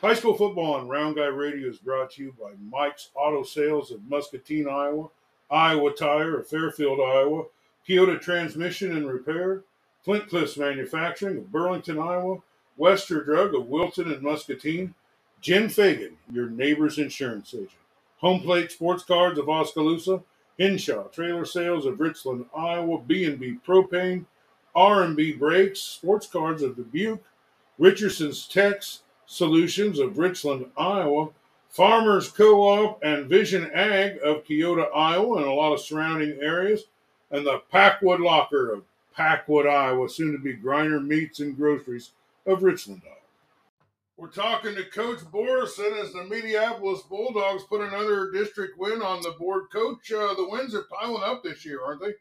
High school football on Round Guy Radio is brought to you by Mike's Auto Sales of Muscatine, Iowa, Iowa Tire of Fairfield, Iowa, Keota Transmission and Repair, Flint Cliffs Manufacturing of Burlington, Iowa, Wester Drug of Wilton and Muscatine, Jim Fagan, your neighbor's insurance agent, Home Plate Sports Cards of Oskaloosa, Henshaw Trailer Sales of Richland, Iowa, B&B Propane, R&B Brakes, Sports Cards of Dubuque, Richardson's Tex Solutions of Richland, Iowa, Farmers Co-op and Vision Ag of Keota, Iowa, and a lot of surrounding areas, and the Packwood Locker of Packwood, Iowa, soon to be Griner Meats and Groceries of Richland, Iowa. We're talking to Coach Borrison as the Mediapolis Bulldogs put another district win on the board. Coach, uh, the wins are piling up this year, aren't they?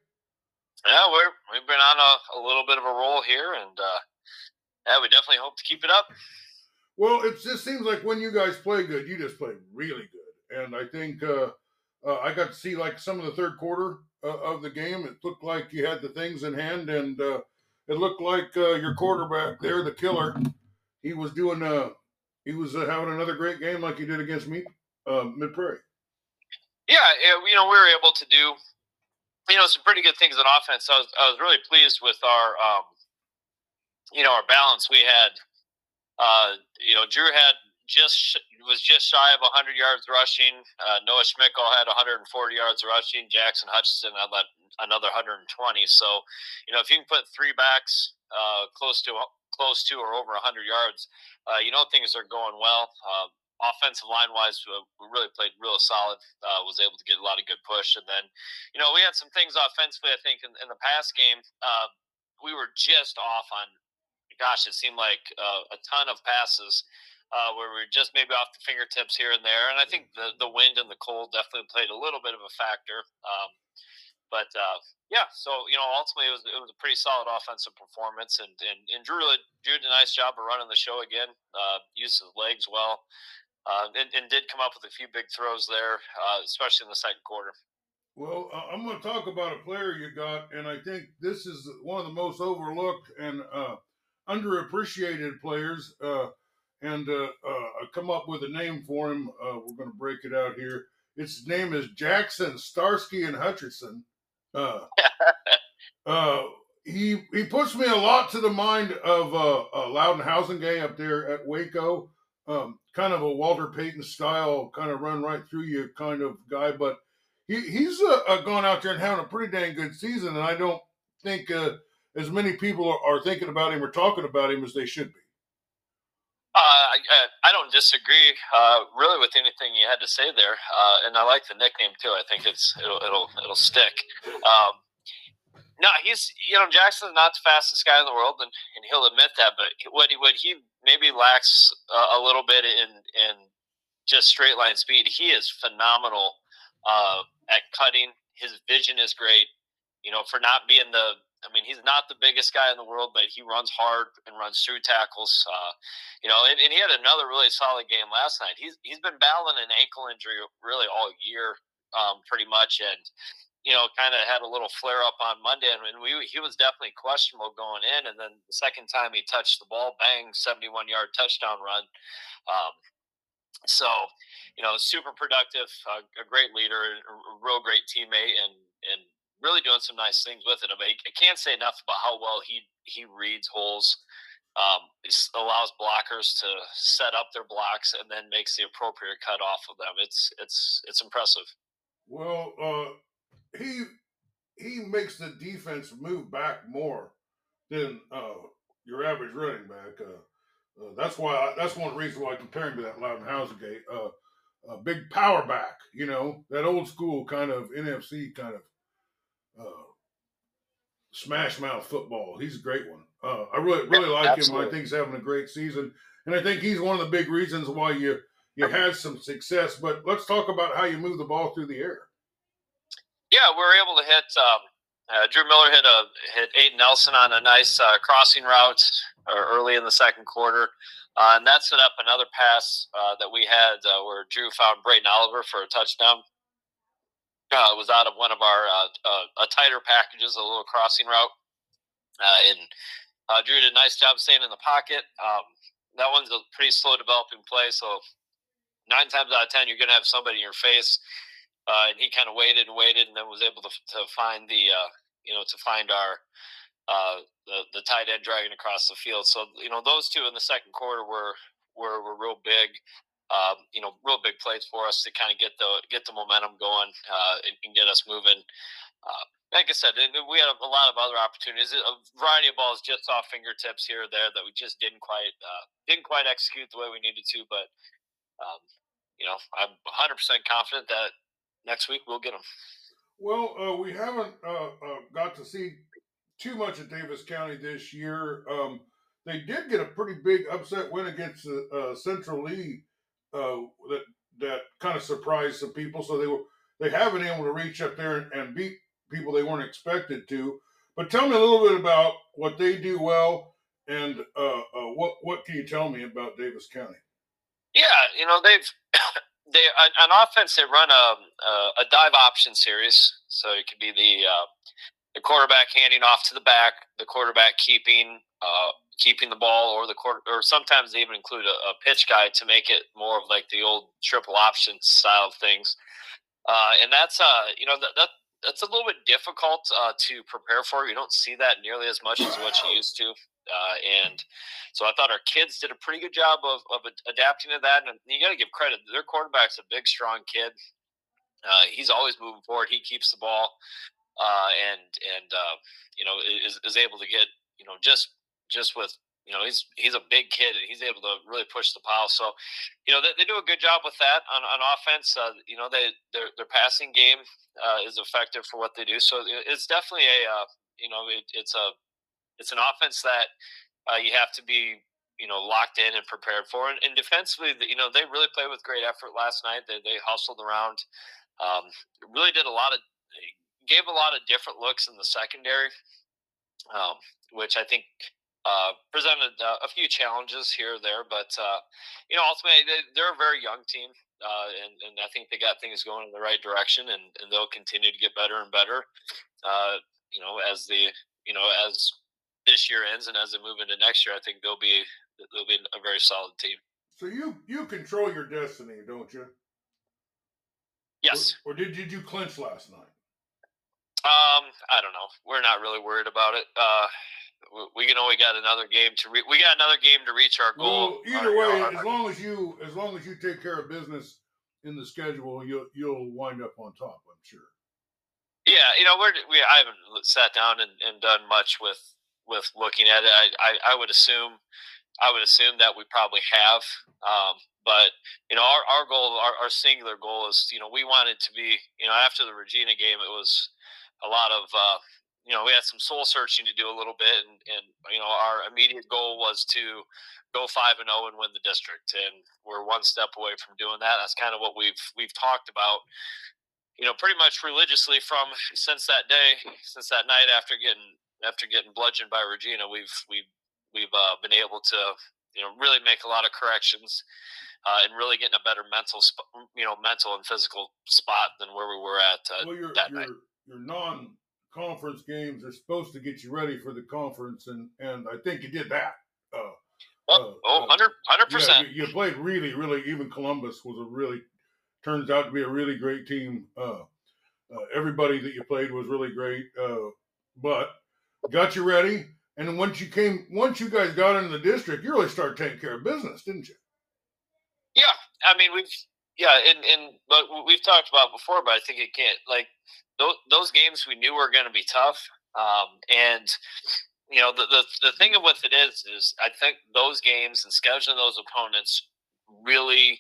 Yeah, we're we've been on a, a little bit of a roll here, and uh, yeah, we definitely hope to keep it up. Well, it just seems like when you guys play good, you just play really good, and I think uh, uh, I got to see like some of the third quarter uh, of the game. It looked like you had the things in hand, and uh, it looked like uh, your quarterback there, the killer, he was doing uh he was uh, having another great game like he did against me mid prairie yeah you know we were able to do you know some pretty good things on offense. I was, I was really pleased with our um, you know our balance we had uh, you know drew had just was just shy of 100 yards rushing. Uh, Noah Schmickel had 140 yards rushing. Jackson Hutchinson had another 120. So, you know, if you can put three backs uh, close to close to or over 100 yards, uh, you know things are going well. Uh, offensive line wise, we really played real solid. Uh, was able to get a lot of good push, and then, you know, we had some things offensively. I think in, in the past game, uh, we were just off on. Gosh, it seemed like uh, a ton of passes. where we are just maybe off the fingertips here and there, and I think the the wind and the cold definitely played a little bit of a factor. Um, but uh, yeah, so you know, ultimately it was it was a pretty solid offensive performance, and and, and Drew Drew did a nice job of running the show again. Uh, used his legs well, uh, and, and did come up with a few big throws there, uh, especially in the second quarter. Well, I'm going to talk about a player you got, and I think this is one of the most overlooked and uh, underappreciated players. Uh, and uh, I come up with a name for him. we're going to break it out here. Its name is Jackson Starsky and Hutcherson. Uh, uh, he he puts me a lot to the mind of uh, uh, Loudon Housengate up there at Waco. Um, kind of a Walter Payton style, kind of run right through you kind of guy. But he he's uh, uh, gone out there and having a pretty dang good season, and I don't think uh, as many people are, are thinking about him or talking about him as they should be. Uh, I, I don't disagree uh, really with anything you had to say there, uh, and I like the nickname too. I think it's it'll it'll, it'll stick. Um, no, he's you know Jackson's not the fastest guy in the world, and, and he'll admit that. But what he what he maybe lacks uh, a little bit in in just straight line speed, he is phenomenal uh, at cutting. His vision is great. You know, for not being the I mean, he's not the biggest guy in the world, but he runs hard and runs through tackles. Uh, you know, and, and, he had another really solid game last night. He's he's been battling an ankle injury really all year, um, pretty much, and you know, kind of had a little flare up on Monday, and we he was definitely questionable going in. And then the second time he touched the ball, bang, seventy-one yard touchdown run. Um, so, you know, super productive, uh, a great leader, a real great teammate, and and really doing some nice things with it. I mean, I can't say enough about how well he he reads holes. Um, allows blockers to set up their blocks and then makes the appropriate cut off of them. It's it's it's impressive. Well, uh, he he makes the defense move back more than uh, your average running back. Uh, uh that's why I, that's one reason why I compare him to that Loudon Housengate. Uh, a big power back, you know, that old school kind of NFC kind of uh, smash mouth football. He's a great one. Uh, I really really like Absolutely. him. I think he's having a great season, and I think he's one of the big reasons why you you had some success. But let's talk about how you move the ball through the air. Yeah, we were able to hit. Um, uh, Drew Miller hit a hit Aiden Nelson on a nice uh, crossing route uh, early in the second quarter. Uh, and that set up another pass uh, that we had uh, where Drew found Brayton Oliver for a touchdown uh, was out of one of our uh, uh, a tighter packages, a little crossing route, uh, and uh, Drew did a nice job staying in the pocket. Um, that one's a pretty slow developing play. So nine times out of ten, you're going to have somebody in your face. And he kind of waited and waited, and then was able to to find the you know to find our uh, the the tight end dragging across the field. So you know those two in the second quarter were were were real big. Um, you know, real big plays for us to kind of get the get the momentum going uh, and, and, get us moving. Uh, like I said, we had a lot of other opportunities, a variety of balls just off fingertips here or there that we just didn't quite uh, didn't quite execute the way we needed to. But um, you know, I'm 100 percent confident that next week we'll get them. Well, uh, we haven't uh, uh, got to see too much of Davis County this year. Um, they did get a pretty big upset win against Central Lee uh, that that kind of surprised some people. So they were they have been able to reach up there and, and beat people they weren't expected to. But tell me a little bit about what they do well, and uh, uh, what what can you tell me about Davis County? Yeah, you know they've they on offense they run a a dive option series, so it could be the uh, the quarterback handing off to the back, the quarterback keeping uh, keeping the ball, or the quarter, or sometimes they even include a, a, pitch guy to make it more of like the old triple option style of things. Uh, and that's uh, you know that, that that's a little bit difficult uh, to prepare for. You don't see that nearly as much as what you used to. Uh, and so I thought our kids did a pretty good job of, of adapting to that. And you got to give credit. Their quarterback's a big, strong kid. Uh, he's always moving forward. He keeps the ball, uh, and and uh, you know is, is able to get you know just just with you know he's he's a big kid and he's able to really push the pile. So you know they, they do a good job with that on, on offense. Uh, you know they their their passing game uh, is effective for what they do. So it's definitely a uh, you know it, it's a it's an offense that uh, you have to be you know locked in and prepared for. And, and defensively, you know they really played with great effort last night. They they hustled around, um, really did a lot of gave a lot of different looks in the secondary, um, which I think uh, presented uh, a few challenges here or there, but uh, you know, ultimately they, are a very young team, uh, and, and I think they got things going in the right direction, and, and they'll continue to get better and better. Uh, you know, as the you know as this year ends and as they move into next year, I think they'll be they'll be a very solid team. So you you control your destiny, don't you? Yes. Or, or did, did you clinch last night? Um, I don't know. We're not really worried about it. Uh, we can only got another game to re- we got another game to reach our goal. Well, either way, our, as long as you as long as you take care of business in the schedule, you'll you'll wind up on top. I'm sure. Yeah, you know, we're we I haven't sat down and, and done much with with looking at it. I, I, I would assume I would assume that we probably have. Um, but you know, our, our goal, our, our singular goal is, you know, we wanted to be, you know, after the Regina game, it was a lot of uh, you know, we had some soul searching to do a little bit, and, and you know, our immediate goal was to go five and zero oh and win the district, and we're one step away from doing that. That's kind of what we've we've talked about, you know, pretty much religiously from since that day, since that night after getting after getting bludgeoned by Regina. We've we've we've uh, been able to you know really make a lot of corrections. Uh, and really getting a better mental, sp- you know, mental and physical spot than where we were at uh, well, that you're, night. You're non conference games are supposed to get you ready for the conference, and and I think you did that. Uh, oh, uh, 100 uh, percent. Yeah, you, you, played really, really. Even Columbus was a really turns out to be a really great team. Uh, uh everybody that you played was really great, uh, but got you ready. And once you came, once you guys got into the district, you really started taking care of business, didn't you? Yeah, I mean we've yeah, and and but we've talked about before, but I think it can't like those, those games we knew were going to be tough. Um, and you know the, the the thing with it is is I think those games and scheduling those opponents really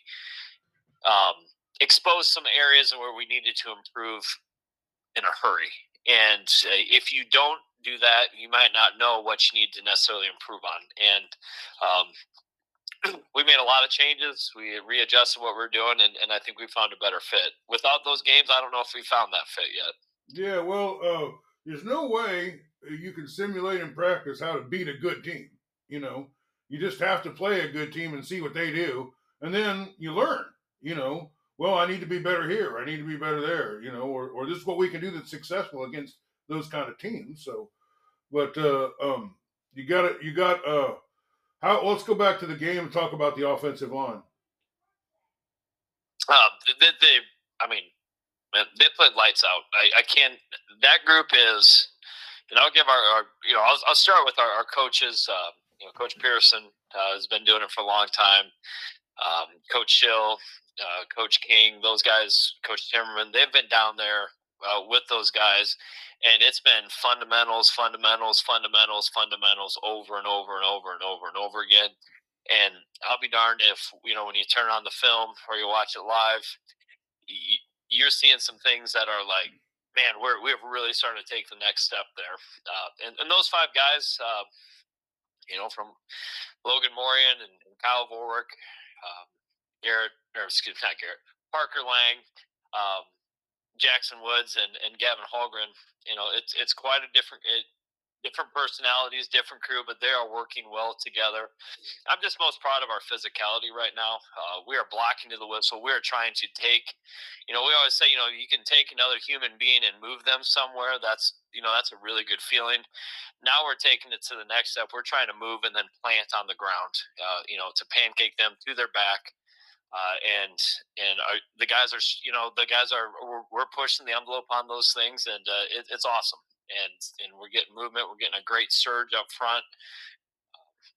um, exposed some areas where we needed to improve in a hurry. And uh, if you don't do that, you might not know what you need to necessarily improve on. And um, we made a lot of changes. We readjusted what we are doing, and, and I think we found a better fit. Without those games, I don't know if we found that fit yet. Yeah, well, uh, there's no way you can simulate and practice how to beat a good team. You know, you just have to play a good team and see what they do, and then you learn. You know, well, I need to be better here. I need to be better there. You know, or or this is what we can do that's successful against those kind of teams. So, but uh, um, you got it. You got uh How? Let's go back to the game and talk about the offensive line. Um, they, they, I mean, they played lights out. I, I can't. That group is, and I'll give our, our you know, I'll, I'll start with our, our coaches. Uh, you know, Coach Pearson uh, has been doing it for a long time. Um, Coach Schill, uh, Coach King, those guys, Coach Timmerman, they've been down there uh, with those guys, and it's been fundamentals, fundamentals, fundamentals, fundamentals over and over and over and over and over again. And I'll be darned if you know when you turn on the film or you watch it live, you, are seeing some things that are like, man, we're we're really starting to take the next step there. Uh, and, and those five guys, uh, you know, from Logan Morian and, and Kyle Vorwick, um, Garrett, or excuse me, not Garrett, Parker Lang, um, Jackson Woods, and, and Gavin Hallgren. You know, it's it's quite a different it, different personalities, different crew, but they are working well together. I'm just most proud of our physicality right now. Uh, we are blocking to the whistle. We are trying to take, you know, we always say, you know, you can take another human being and move them somewhere. That's, you know, that's a really good feeling. Now we're taking it to the next step. We're trying to move and then plant on the ground, uh, you know, to pancake them to their back. Uh, and and our, the guys are you know the guys are we're, we're pushing the envelope on those things and uh, it, it's awesome and and we're getting movement. We're getting a great surge up front.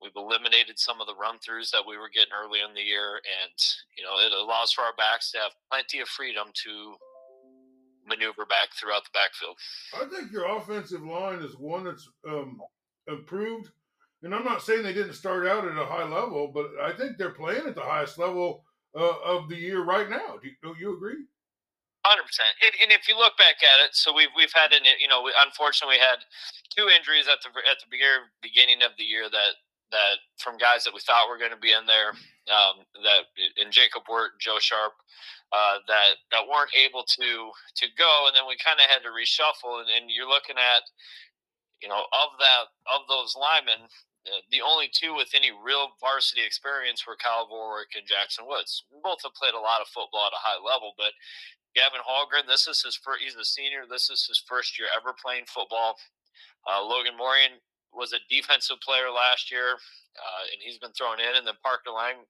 We've eliminated some of the run throughs that we were getting early in the year, and you know it allows for our backs to have plenty of freedom to maneuver back throughout the backfield. I think your offensive line is one that's um, improved, and I'm not saying they didn't start out at a high level, but I think they're playing at the highest level uh, of the year right now. Do you, do you agree? Hundred percent. And if you look back at it, so we've we've had an you know we, unfortunately we had two injuries at the at the beginning of the year that that from guys that we thought were going to be in there um, that in Jacob Wirt, Joe Sharp, uh, that that weren't able to to go, and then we kind of had to reshuffle. And, and you're looking at you know of that of those linemen, uh, the only two with any real varsity experience were Kyle Vorwick and Jackson Woods. Both have played a lot of football at a high level, but Gavin Hallgren, this is his first, he's a senior. This is his first year ever playing football. Uh, Logan Morian was a defensive player last year, uh, and he's been thrown in. And then Parker Lang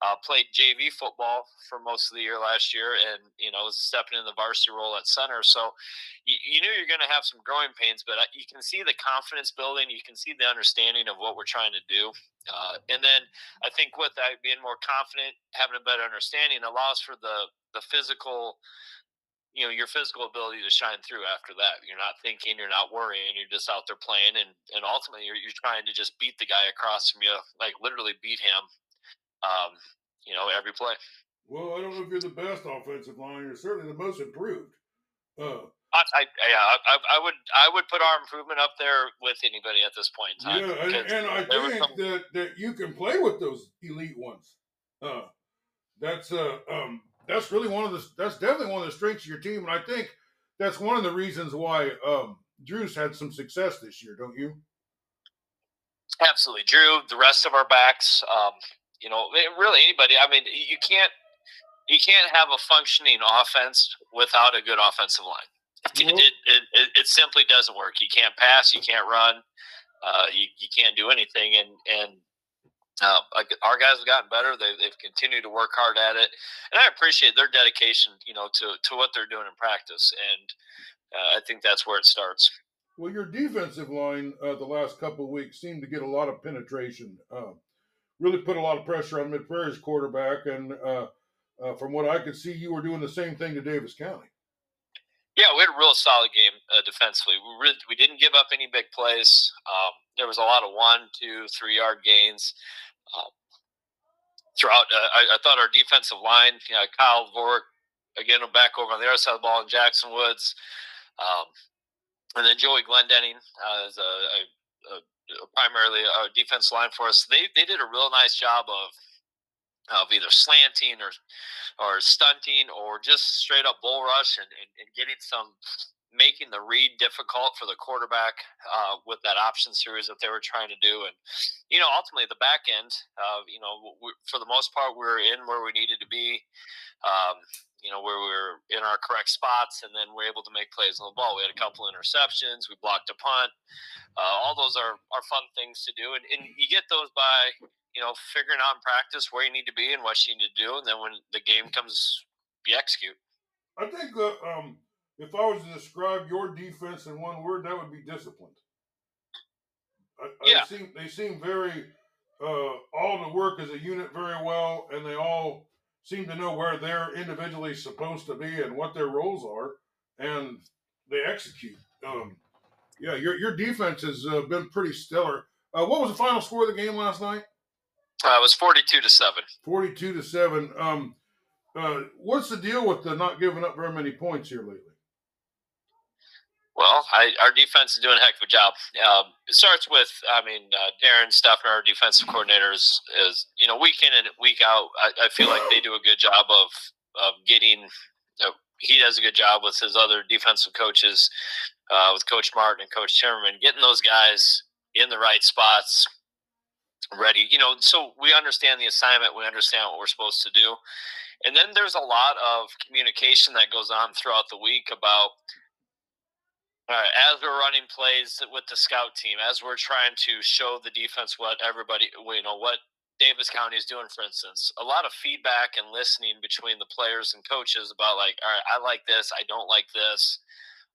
uh, played JV football for most of the year last year, and you know was stepping in the varsity role at center. So you, you knew you're going to have some growing pains, but uh, you can see the confidence building. You can see the understanding of what we're trying to do, uh, and then I think with that being more confident, having a better understanding allows for the the physical you know your physical ability to shine through after that you're not thinking you're not worrying you're just out there playing and and ultimately you're, you're trying to just beat the guy across from you like literally beat him um, you know every play well i don't know if you're the best offensive line you're certainly the most improved uh, I, I, yeah, I, I, would I would put our improvement up there with anybody at this point in time. Yeah, and, and I think some... that, that you can play with those elite ones. Uh, that's uh, um, that's really one of the that's definitely one of the strengths of your team, and I think that's one of the reasons why um, Drew's had some success this year, don't you? Absolutely, Drew. The rest of our backs, um, you know, really anybody. I mean, you can't you can't have a functioning offense without a good offensive line. Mm-hmm. It, it, it, it, simply doesn't work. You can't pass. You can't run. Uh, you, you can't do anything. And and uh, our guys have gotten better. They, they've continued to work hard at it, and I appreciate their dedication. You know, to to what they're doing in practice, and uh, I think that's where it starts. Well, your defensive line uh, the last couple of weeks seemed to get a lot of penetration. Uh, really put a lot of pressure on Mid Prairie's quarterback, and uh, uh, from what I could see, you were doing the same thing to Davis County. Yeah, we had a real solid game defensively. We really, we didn't give up any big plays. Um, there was a lot of one, two, three yard gains. Um, throughout, uh, I, I, thought our defensive line, you know, Kyle Vork, again, back over on the other side of the ball, in Jackson Woods, um, and then Joey Glendenning uh, is a, a, a, primarily a defense line for us. They they did a real nice job of of either slanting or or stunting or just straight up bull rush and, and, and getting some making the read difficult for the quarterback uh, with that option series that they were trying to do. And, you know, ultimately the back end, uh, you know, we, for the most part, we were in where we needed to be, um, you know, where we were in our correct spots and then we're able to make plays on the ball. We had a couple interceptions. We blocked a punt. Uh, all those are, are fun things to do. And, and you get those by you know, figuring out in practice where you need to be and what you need to do, and then when the game comes, you execute. I think uh, um, if I was to describe your defense in one word, that would be disciplined. I, yeah. I seem, they seem very uh, all to work as a unit very well, and they all seem to know where they're individually supposed to be and what their roles are, and they execute. Um, yeah, your your defense has uh, been pretty stellar. Uh, what was the final score of the game last night? Uh, it was forty-two to seven. Forty-two to seven. Um, uh, what's the deal with the not giving up very many points here lately? Well, I, our defense is doing a heck of a job. Um, it starts with, I mean, uh, Darren Steffner, our defensive coordinator, is, is, you know, week in and week out, I, I feel like they do a good job of, of getting, uh, he does a good job with his other defensive coaches, uh, with Coach Martin and Coach Timmerman, getting those guys in the right spots, ready. You know, so we understand the assignment, we understand what we're supposed to do. And then there's a lot of communication that goes on throughout the week about – as we're running plays with the scout team, as we're trying to show the defense what everybody, you know, what Davis County is doing, for instance, a lot of feedback and listening between the players and coaches about like, all right, I like this, I don't like this.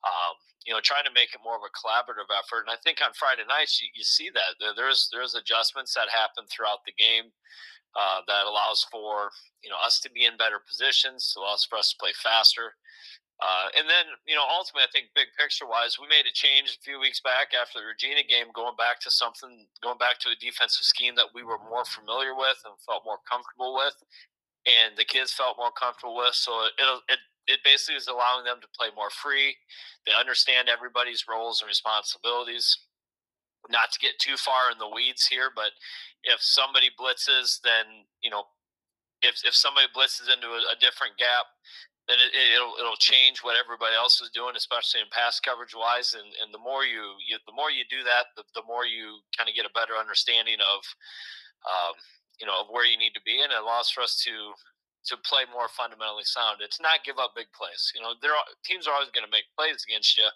Um, you know, trying to make it more of a collaborative effort. And I think on Friday nights you, you see that there's there's adjustments that happen throughout the game uh, that allows for you know us to be in better positions, allows for us to play faster. Uh, and then, you know, ultimately, I think big picture wise, we made a change a few weeks back after the Regina game, going back to something, going back to a defensive scheme that we were more familiar with and felt more comfortable with, and the kids felt more comfortable with. So it it it basically is allowing them to play more free. They understand everybody's roles and responsibilities. Not to get too far in the weeds here, but if somebody blitzes, then you know, if if somebody blitzes into a, a different gap, then it, will it'll change what everybody else is doing, especially in pass coverage wise. And, and the more you, you the more you do that, the, the more you kind of get a better understanding of, um, you know, of where you need to be, and it allows for us to to play more fundamentally sound. It's not give up big plays. You know, there are, teams are always going to make plays against you,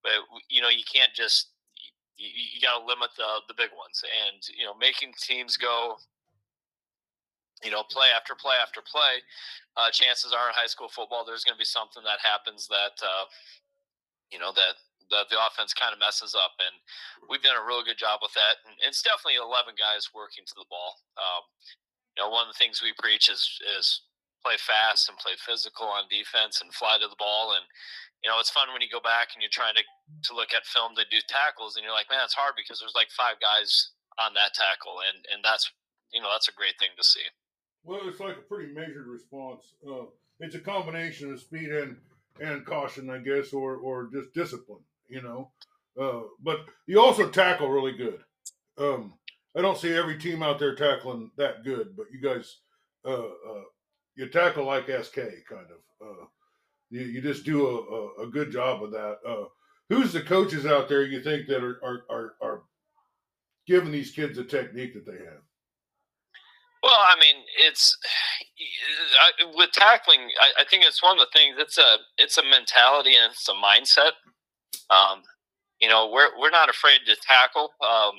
but you know you can't just you, you got to limit the the big ones, and you know making teams go you know, play after play after play, uh, chances are in high school football, there's going to be something that happens that, uh, you know, that, that the offense kind of messes up. And we've done a really good job with that. And it's definitely 11 guys working to the ball. Um, you know, one of the things we preach is, is play fast and play physical on defense and fly to the ball. And, you know, it's fun when you go back and you're trying to, to look at film to do tackles and you're like, man, it's hard because there's like five guys on that tackle. And, and that's, you know, that's a great thing to see. Well, it's like a pretty measured response. Uh, it's a combination of speed and and caution, I guess, or or just discipline, you know. Uh, but you also tackle really good. Um, I don't see every team out there tackling that good, but you guys, uh, uh you tackle like SK, kind of. Uh, you, you just do a, a, a good job of that. Uh, who's the coaches out there you think that are, are, are, are giving these kids a technique that they have? Well, I mean, it's with tackling. I, I, think it's one of the things. It's a it's a mentality and it's a mindset. Um, you know, we're we're not afraid to tackle. Um,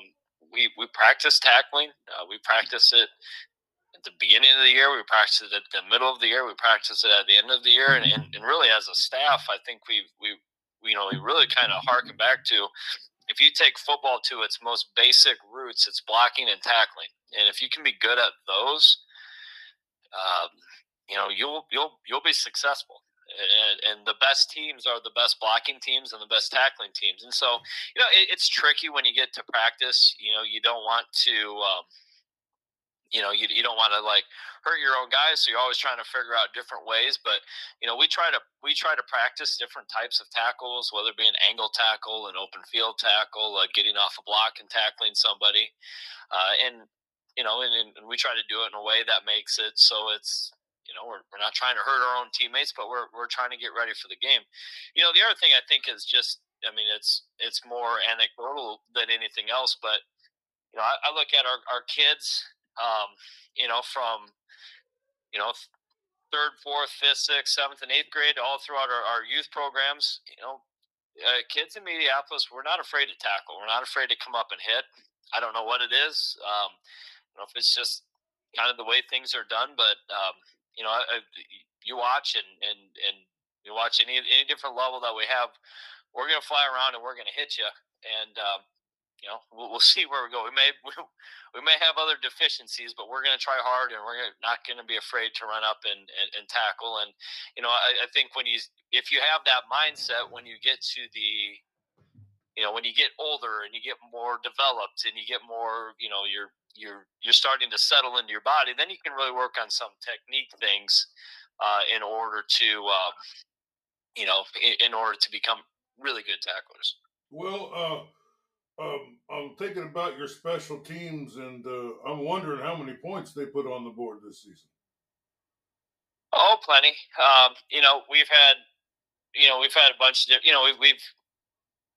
we we practice tackling. Uh, we practice it at the beginning of the year. We practice it at the middle of the year. We practice it at the end of the year. And, and, and really, as a staff, I think we we you know we really kind of harken back to if you take football to its most basic roots, it's blocking and tackling. And if you can be good at those, um, you know, you'll you'll you'll be successful. And, and, the best teams are the best blocking teams and the best tackling teams. And so, you know, it, it's tricky when you get to practice. You know, you don't want to. Um, you know you, you don't want to like hurt your own guys so you're always trying to figure out different ways but you know we try to we try to practice different types of tackles whether it be an angle tackle an open field tackle uh, getting off a block and tackling somebody uh, and you know and, and we try to do it in a way that makes it so it's you know we're, we're not trying to hurt our own teammates but we're, we're trying to get ready for the game. You know the other thing i think is just i mean it's it's more anecdotal than anything else but you know i, I look at our, our kids um, you know, from you know third, fourth, fifth, sixth, seventh, and eighth grade, all throughout our, our youth programs. You know, uh, kids in Mediapolis, we're not afraid to tackle. We're not afraid to come up and hit. I don't know what it is. Um, don't know if it's just kind of the way things are done, but um, you know, I, I, you watch and and and you watch any any different level that we have, we're gonna fly around and we're gonna hit you, and um, you know, we'll, we'll see where we go. We may we, we may have other deficiencies, but we're going to try hard, and we're not going to be afraid to run up and, and, and tackle. And you know, I, I think when you if you have that mindset when you get to the you know when you get older and you get more developed and you get more you know you're you're you're starting to settle into your body then you can really work on some technique things uh, in order to uh, you know in, in, order to become really good tacklers well uh um, I'm thinking about your special teams, and uh, I'm wondering how many points they put on the board this season. Oh, plenty. Um, you know, we've had, you know, we've had a bunch of, you know, we've, we've,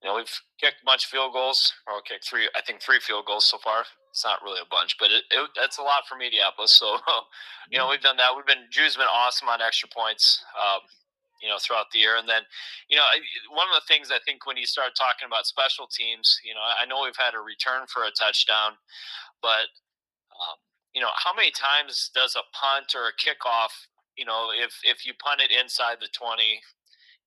you know, we've kicked a bunch of field goals. Or kicked three, I think three field goals so far. It's not really a bunch, but it, it that's a lot for Mediapolis. So, you know, mm-hmm. we've done that. We've been Drew's been awesome on extra points. Um, you know, throughout the year. And then, you know, one of the things I think when you start talking about special teams, you know, I know we've had a return for a touchdown, but, um, you know, how many times does a punt or a kickoff, you know, if, if you punt it inside the 20,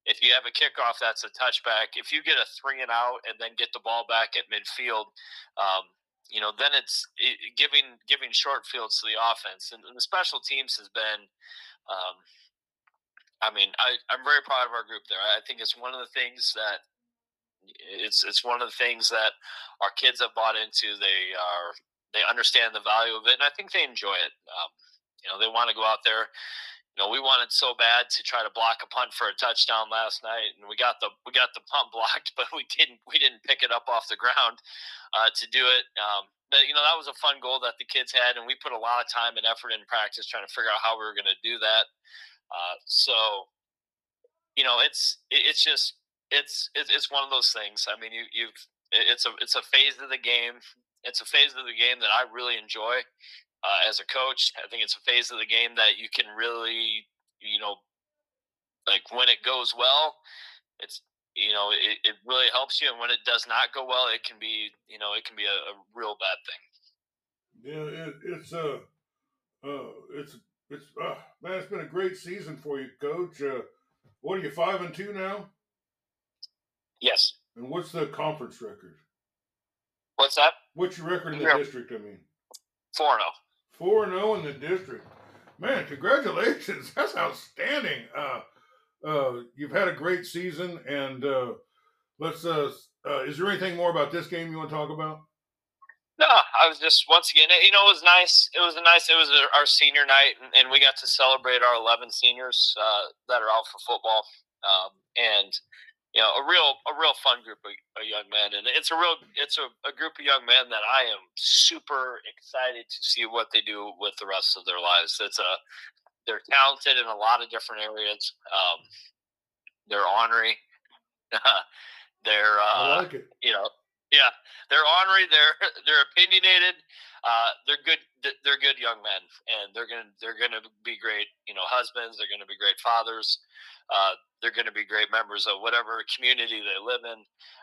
if you have a kickoff, that's a touchback. If you get a three and out and then get the ball back at midfield, um, you know, then it's it, giving giving short fields to the offense. And, and the special teams has been, um, I mean, I, I'm very proud of our group there. I think it's one of the things that it's it's one of the things that our kids have bought into. They are they understand the value of it, and I think they enjoy it. Um, you know, they want to go out there. You know, we wanted so bad to try to block a punt for a touchdown last night, and we got the we got the punt blocked, but we didn't we didn't pick it up off the ground uh, to do it. Um, but you know, that was a fun goal that the kids had, and we put a lot of time and effort in practice trying to figure out how we were going to do that. Uh, so, you know, it's it's just it's it's one of those things. I mean, you you've it's a it's a phase of the game. It's a phase of the game that I really enjoy uh, as a coach. I think it's a phase of the game that you can really, you know, like when it goes well, it's you know it, it really helps you, and when it does not go well, it can be you know it can be a, a real bad thing. Yeah, it, it's a uh, uh, it's it's uh, man, it's been a great season for you, Coach. Uh, what are you five and two now? Yes. And what's the conference record? What's that? What's your record in the district? I mean, four and zero. Oh. Four and zero oh in the district. Man, congratulations! That's outstanding. Uh, uh, you've had a great season, and uh, let's. Uh, uh, is there anything more about this game you want to talk about? No, I was just once again, you know, it was nice. It was a nice. It was our senior night, and, and we got to celebrate our 11 seniors uh, that are out for football, um, and you know, a real a real fun group of, of young men, and it's a real it's a, a, group of young men that I am super excited to see what they do with the rest of their lives. It's a they're talented in a lot of different areas. Um, they're ornery. they're uh, like you know yeah, they're ornery. They're they're opinionated. Uh, they're good. They're good young men, and they're gonna they're gonna be great. You know, husbands. They're gonna be great fathers. Uh, they're gonna be great members of whatever community they live in.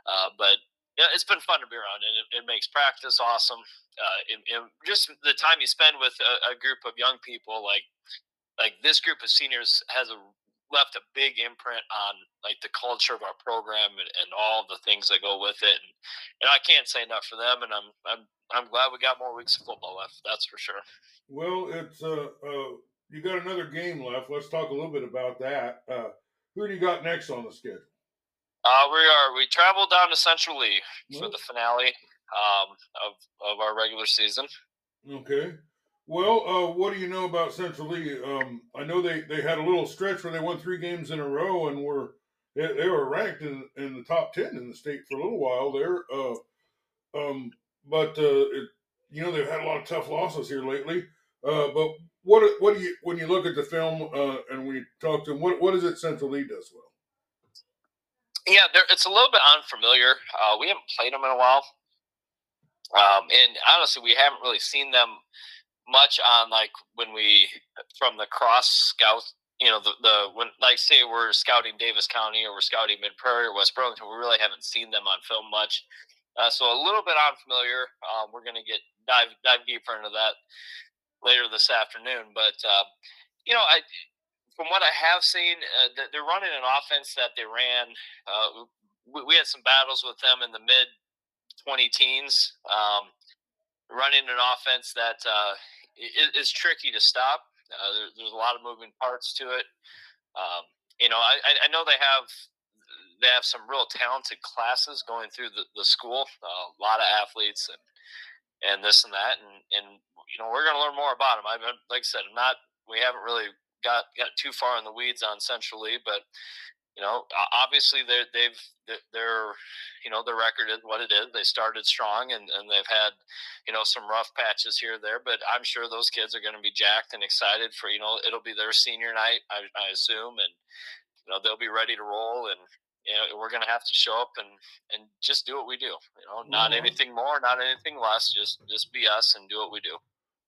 Uh, but yeah, it's been fun to be around, and it, it makes practice awesome. Uh, and, and, just the time you spend with a, a group of young people, like like this group of seniors, has a left a big imprint on like the culture of our program and, and all the things that go with it. And, and I can't say enough for them. And I'm, I'm, I'm glad we got more weeks of football left. That's for sure. Well, it's, uh, uh, you got another game left. Let's talk a little bit about that. Uh, who do you got next on the schedule? Uh, we are, we traveled down to Central Lee for the finale, um, of, of our regular season. Okay. Well, uh, what do you know about Central Lee? Um, I know they, they had a little stretch where they won three games in a row and were they, they were ranked in, in the top ten in the state for a little while there. Uh, um, but uh, it, you know they've had a lot of tough losses here lately. Uh, but what what do you when you look at the film uh, and when you talk to them, what what is it Central Lee does well? Yeah, it's a little bit unfamiliar. Uh, we haven't played them in a while, um, and honestly, we haven't really seen them much on like when we from the cross scout you know the the when like say we're scouting Davis County or we're scouting Mid Prairie or West Burlington, we really haven't seen them on film much. Uh, so a little bit unfamiliar. Um, we're going to get dive dive deeper into that later this afternoon. But uh, you know, I from what I have seen, uh, they're running an offense that they ran. Uh, we, we, had some battles with them in the mid 20 teens, um, running an offense that uh, is, is, tricky to stop. Uh, there, there's a lot of moving parts to it. Um, you know, I, I know they have they have some real talented classes going through the, the school. Uh, a lot of athletes and and this and that, and and you know we're going to learn more about them. I like I said, I'm not. We haven't really got got too far in the weeds on Central Lee, but you know, obviously they they've they're you know their record is what it is. They started strong and, and they've had you know some rough patches here there, but I'm sure those kids are going to be jacked and excited for you know it'll be their senior night, I, I assume, and you know they'll be ready to roll and you know, we're going to have to show up and, and just do what we do. You know, not well, anything more, not anything less. Just just be us and do what we do.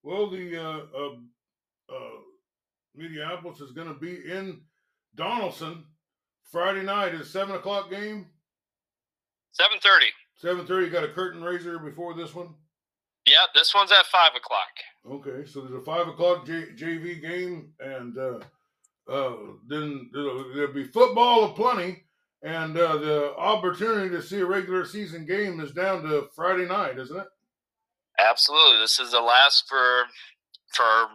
Well, the uh, uh, uh, Mediapolis is going to be in Donnellson Friday night. Is seven o'clock game. Seven thirty. Seven thirty. Got a curtain raiser before this one. Yeah, this one's at five o'clock. Okay, so there's a five o'clock J- JV game, and uh, uh, then there'll be football aplenty and uh, the opportunity to see a regular season game is down to Friday night, isn't it? Absolutely. This is the last for for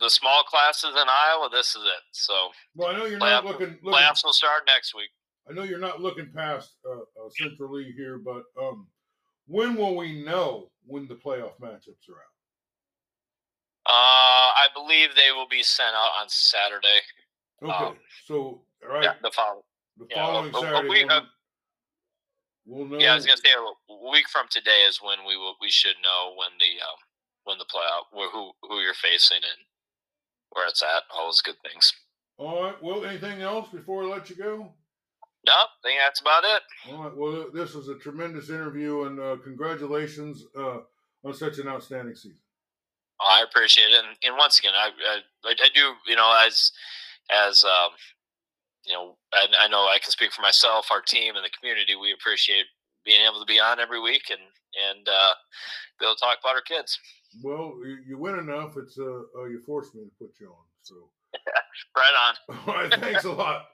the small classes in Iowa. This is it. So, well, I know you're not looking, looking. Playoffs will start next week. I know you're not looking past uh, uh, Central Lee here, but um, when will we know when the playoff matchups are out? Uh, I believe they will be sent out on Saturday. Okay, um, so all right, yeah, the following the following a, Saturday. A week, we'll, we'll know. Yeah, I was gonna say a week from today is when we will, we should know when the um, when the playoff who who you're facing and where it's at. All those good things. All right. Well, anything else before I let you go? No, I think that's about it. All right. Well, this was a tremendous interview, and uh, congratulations uh, on such an outstanding season. Oh, I appreciate it, and, and once again, I, I, I do you know as as um, you know, I, I know I can speak for myself, our team, and the community. We appreciate being able to be on every week and and uh, be able to talk about our kids. Well, you, you win enough. It's uh, uh, you forced me to put you on. So right on. All right. Thanks a lot.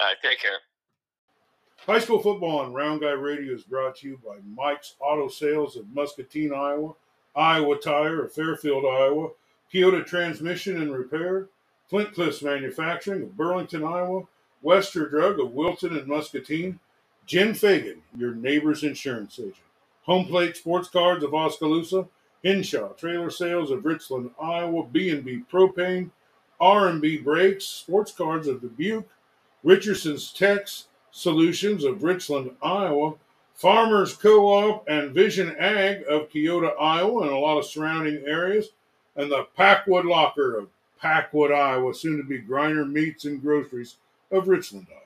All right. Take care. High school football on Round Guy Radio is brought to you by Mike's Auto Sales of Muscatine, Iowa, Iowa Tire of Fairfield, Iowa, Keota Transmission and Repair, Flint Cliffs Manufacturing of Burlington, Iowa, Wester Drug of Wilton and Muscatine, Jim Fagan, your neighbor's insurance agent, Home Plate Sports Cards of Oskaloosa, Hinshaw Trailer Sales of Richland, Iowa, B&B Propane, R&B Brakes, Sports Cards of Dubuque, Richardson's Tex Solutions of Richland, Iowa, Farmers Co-op and Vision Ag of Keota, Iowa, and a lot of surrounding areas, and the Packwood Locker of Packwood, Iowa, soon to be Griner Meats and Groceries of Richland, Iowa.